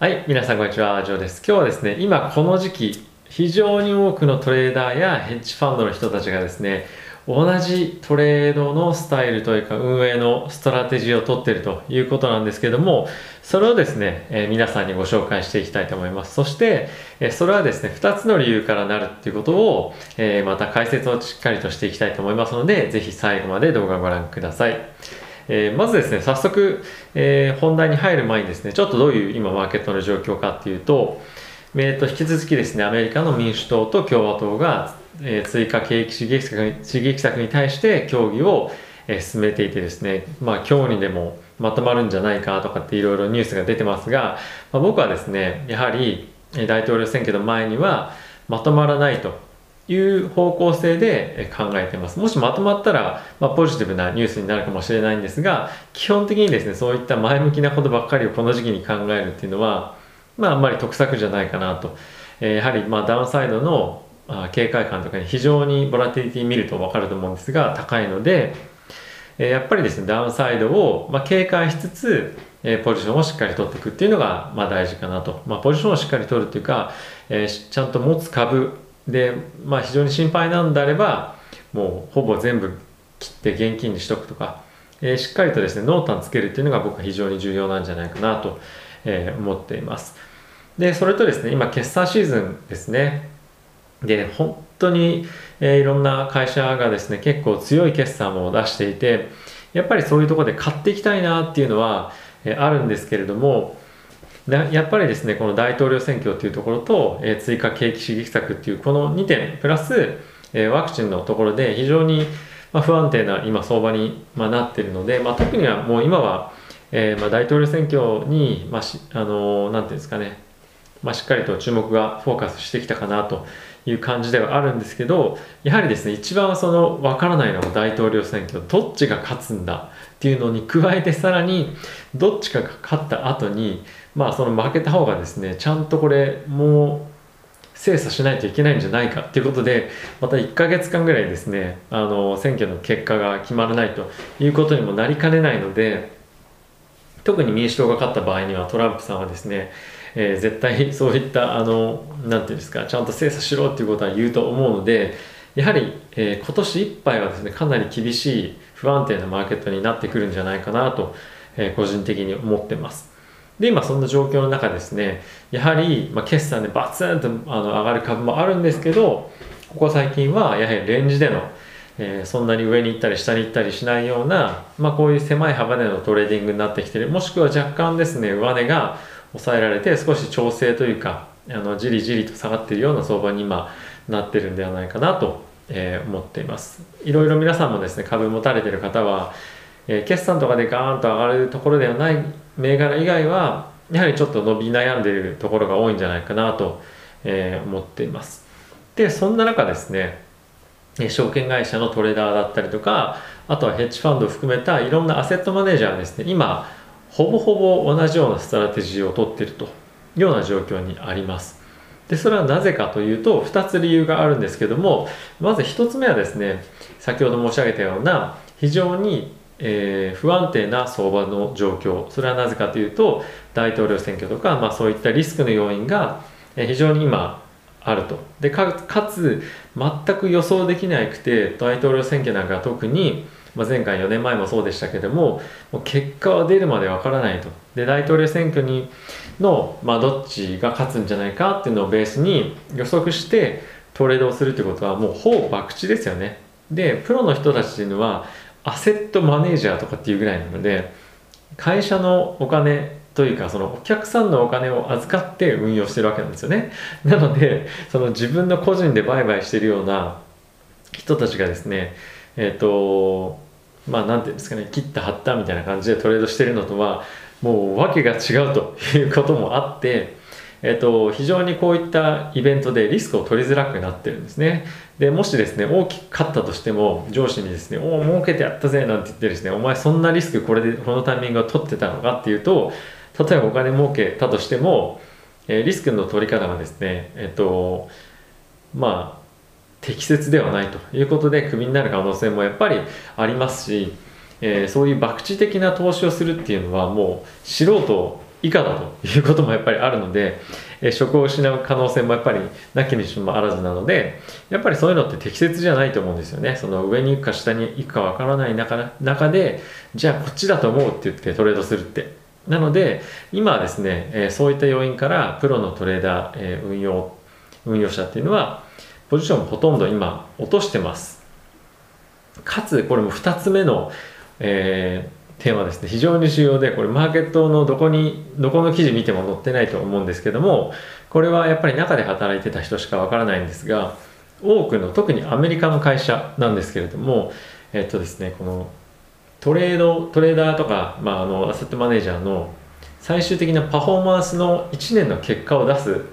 はい、皆さんこんにちは、ジョーです。今日はですね、今この時期、非常に多くのトレーダーやヘッジファンドの人たちがですね、同じトレードのスタイルというか運営のストラテジーをとっているということなんですけども、それをですね、えー皆さんにご紹介していきたいと思います。そして、えーそれはですね、2つの理由からなるっていうことを、えーまた解説をしっかりとしていきたいと思いますので、ぜひ最後まで動画をご覧ください。えーまずですね、早速、えー本題に入る前にですね、ちょっとどういう今マーケットの状況かっていうと、えー、と引き続きですね、アメリカの民主党と共和党が、えー追加景気刺激策刺激策に対して協議を、えー進めていてですね、まあ、今日にでもまとまるんじゃないかとかっていろいろニュースが出てますが、まあ、僕はですね、やはり大統領選挙の前にはまとまらないという方向性で考えてます。もしまとまったら、まあ、ポジティブなニュースになるかもしれないんですが、基本的にですね、そういった前向きなことばっかりをこの時期に考えるっていうのは、まあ、あんまり得策じゃないかなと。えーやはり、まあ、ダウンサイドの警戒感とかに非常にボラティリティ見ると分かると思うんですが、高いので、えやっぱりですね、ダウンサイドを、まあ、警戒しつつ、えポジションをしっかり取っていくっていうのが、まあ、大事かなと。まあ、ポジションをしっかり取るっていうか、えーちゃんと持つ株で、まあ、非常に心配なんであれば、もうほぼ全部切って現金にしとくとか、えーしっかりとですね、濃淡つけるっていうのが僕は非常に重要なんじゃないかなと、え思っています。で、それとですね、今決算シーズンですね。で、本当に、えーいろんな会社がですね、結構強い決算を出していて、やっぱりそういうとこで買っていきたいなっていうのは、えーあるんですけれども、やっぱりですね、この大統領選挙というところと、えー追加景気刺激策っていうこの2点、プラス、えーワクチンのところで非常に、まあ、不安定な今相場に、まあ、なっているので、まあ、特にはもう今は、えーまあ、大統領選挙に、まあしあのなんていうんですかね、まあ、しっかりと注目がフォーカスしてきたかなという感じではあるんですけどやはりですね一番その分からないのは大統領選挙どっちが勝つんだっていうのに加えてさらにどっちかが勝った後にまあその負けた方がですねちゃんとこれもう精査しないといけないんじゃないかっていうことでまた1ヶ月間ぐらいですねあの選挙の結果が決まらないということにもなりかねないので特に民主党が勝った場合にはトランプさんはですね、えー絶対 そういったあのなんていうんですかちゃんと精査しろっていうことは言うと思うのでやはり、えー今年いっぱいはですねかなり厳しい不安定なマーケットになってくるんじゃないかなと、えー個人的に思ってます。で今そんな状況の中ですねやはり、まあ、決算でバツンとあの上がる株もあるんですけどここ最近はやはりレンジでのえーそんなに上に行ったり下に行ったりしないような、まあ、こういう狭い幅でのトレーディングになってきてるもしくは若干ですね上値が抑えられて少し調整というかあのじりじりと下がっているような相場に今なってるんではないかなと、えー思っています。いろいろ皆さんもですね株持たれてる方は、えー決算とかでガーンと上がるところではない銘柄以外はやはりちょっと伸び悩んでいるところが多いんじゃないかなと、えー思っています。でそんな中ですね証券会社のトレーダーだったりとかあとはヘッジファンドを含めたいろんなアセットマネージャーですね今ほぼほぼ同じようなストラテジーをとっているというような状況にあります。でそれはなぜかというと2つ理由があるんですけどもまず1つ目はですね先ほど申し上げたような非常にえー不安定な相場の状況。それはなぜかというと大統領選挙とか、まあ、そういったリスクの要因が非常に今あると。でかつ全く予想できなくて大統領選挙なんか特に、まあ、前回4年前もそうでしたけどももう結果は出るまでわからないと。で大統領選挙にの、まあ、どっちが勝つんじゃないかっていうのをベースに予測してトレードをするってことはもうほぼ博打ですよね。でプロの人たちっていうのはアセットマネージャーとかっていうぐらいなので会社のお金というかそのお客さんのお金を預かって運用してるわけなんですよね。なのでその自分の個人で売買してるような人たちがですねえっ、とまあなんていうんですかね切った貼ったみたいな感じでトレードしてるのとはもう訳が違うということもあってえっと、非常にこういったイベントでリスクを取りづらくなってるんですね。で、もしですね、大きく勝ったとしても、上司にですね、おお、儲けてやったぜなんて言ってですね、お前そんなリスクこれで、このタイミングを取ってたのか？っていうと、例えばお金儲けたとしても、えリスクの取り方がですね、えっと、まあ、適切ではないということで、クビになる可能性もやっぱりありますし、えーそういう博打的な投資をするっていうのはもう素人以下だということもやっぱりあるので、え職を失う可能性もやっぱりなきにしもあらずなのでやっぱりそういうのって適切じゃないと思うんですよね。その上に行くか下に行くかわからない中中でじゃあこっちだと思うって言ってトレードするって。なので今はですね、えそういった要因からプロのトレーダー、え運用運用者っていうのはポジションをほとんど今落としてます。かつこれも2つ目の、えーテーマですね。非常に重要でこれマーケットのどこにどこの記事見ても載ってないと思うんですけどもこれはやっぱり中で働いてた人しかわからないんですが多くの特にアメリカの会社なんですけれどもえっとですねこのトレードトレーダーとか、まあ、あのアセットマネージャーの最終的なパフォーマンスの1年の結果を出す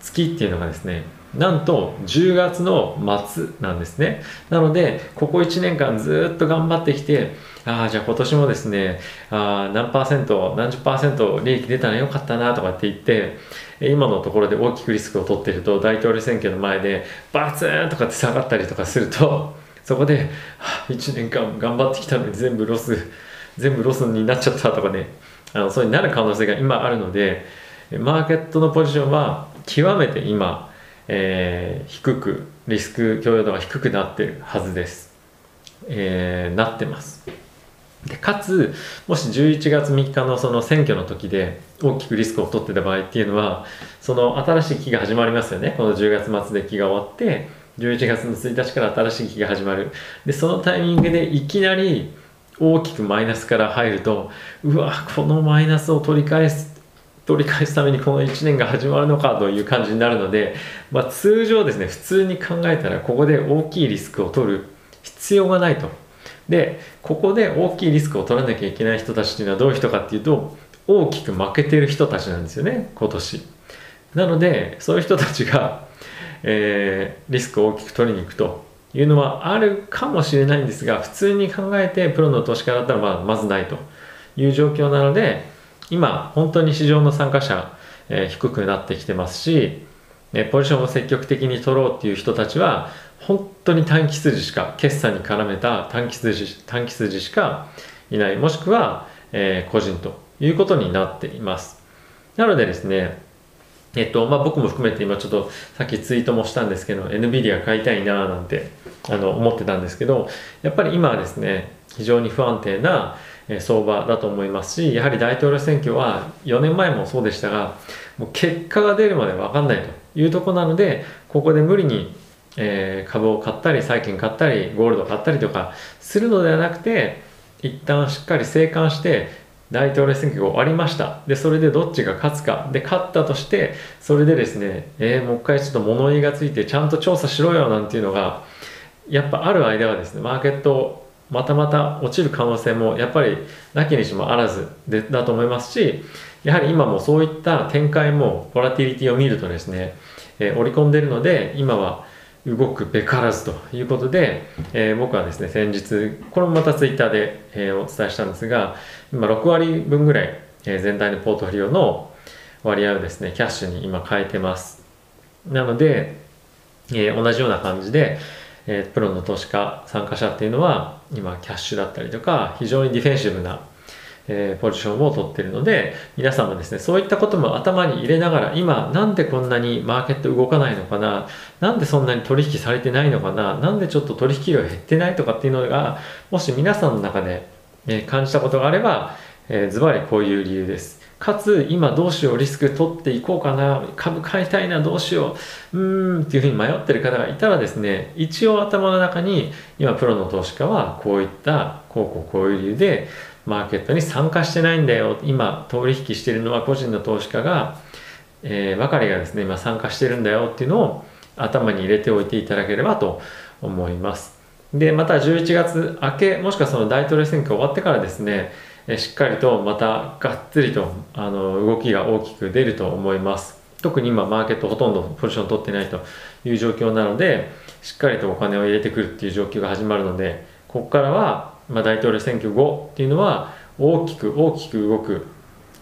月っていうのがですねなんと10月の末なんですね。なのでここ1年間ずっと頑張ってきてああじゃあ今年もですねあ何パーセント何十パーセント利益出たらよかったなとかって言って今のところで大きくリスクを取ってると大統領選挙の前でバツンとかって下がったりとかするとそこで、はあ、1年間頑張ってきたのに全部ロス全部ロスになっちゃったとかねあのそうになる可能性が今あるのでマーケットのポジションは極めて今えー、低くリスク許容度が低くなってるはずです、えー、なってます。でかつもし11月3日のその選挙の時で大きくリスクを取ってた場合っていうのはその新しい期が始まりますよね。この10月末で期が終わって11月の1日から新しい期が始まる。でそのタイミングでいきなり大きくマイナスから入るとうわこのマイナスを取り返す取り返すためにこの1年が始まるのかという感じになるので、まあ、通常ですね普通に考えたらここで大きいリスクを取る必要がないと。でここで大きいリスクを取らなきゃいけない人たちっていうのはどういう人かっていうと大きく負けてる人たちなんですよね今年。なのでそういう人たちが、えー、リスクを大きく取りに行くというのはあるかもしれないんですが普通に考えてプロの投資家だったらまあまずないという状況なので今本当に市場の参加者、えー、低くなってきてますし、ね、ポジションを積極的に取ろうっていう人たちは本当に短期筋しか決算に絡めた短期筋短期筋しかいない。もしくは、えー、個人ということになっています。なのでですねえっとまあ、僕も含めて今ちょっとさっきツイートもしたんですけど NVIDIA 買いたいななんてあの思ってたんですけどやっぱり今はですね非常に不安定な相場だと思いますしやはり大統領選挙は4年前もそうでしたがもう結果が出るまで分かんないというとこなのでここで無理に、え、株を買ったり債券買ったりゴールド買ったりとかするのではなくて一旦しっかり静観して大統領選挙が終わりました。でそれでどっちが勝つか。で勝ったとしてそれでですね、えー、もう一回ちょっと物言いがついてちゃんと調査しろよなんていうのがやっぱある間はですねマーケットまたまた落ちる可能性もやっぱりなきにしもあらずでだと思いますしやはり今もそういった展開もボラティリティを見るとですね、えー、織り込んでるので今は動くべからずということで、えー、僕はですね先日これもまたツイッターで、えー、お伝えしたんですが今6割分ぐらい、え全体のポートフォリオの割合をですねキャッシュに今変えてます。なので、え同じような感じでえー、プロの投資家参加者っていうのは今キャッシュだったりとか非常にディフェンシブな、えー、ポジションを取ってるので皆さんもですねそういったことも頭に入れながら今なんでこんなにマーケット動かないのかななんでそんなに取引されてないのかななんでちょっと取引量減ってないとかっていうのがもし皆さんの中で、えー、感じたことがあれば、えー、ズバリこういう理由です。かつ今どうしようリスク取っていこうかな株買いたいなどうしよううーんっていうふうに迷ってる方がいたらですね一応頭の中に今プロの投資家はこういったこうこうこういう理由でマーケットに参加してないんだよ今取引してるのは個人の投資家が、えー、ばかりがですね今参加してるんだよっていうのを頭に入れておいていただければと思います。でまた11月明けもしくはその大統領選挙終わってからですねしっかりとまたがっつりとあの動きが大きく出ると思います。特に今マーケットほとんどポジション取ってないという状況なのでしっかりとお金を入れてくるっていう状況が始まるのでここからは、ま、大統領選挙後っていうのは大きく大きく動く、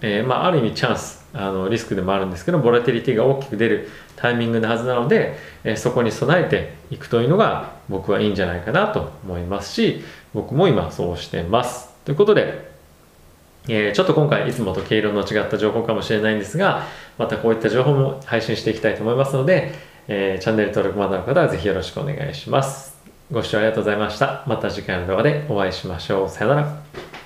えー、まあ、ある意味チャンスあのリスクでもあるんですけどボラティリティが大きく出るタイミングのはずなので、えー、そこに備えていくというのが僕はいいんじゃないかなと思いますし僕も今そうしてます。ということでえーちょっと今回いつもと毛色の違った情報かもしれないんですがまたこういった情報も配信していきたいと思いますので、えーチャンネル登録まだの方はぜひよろしくお願いします。ご視聴ありがとうございました。また次回の動画でお会いしましょう。さよなら。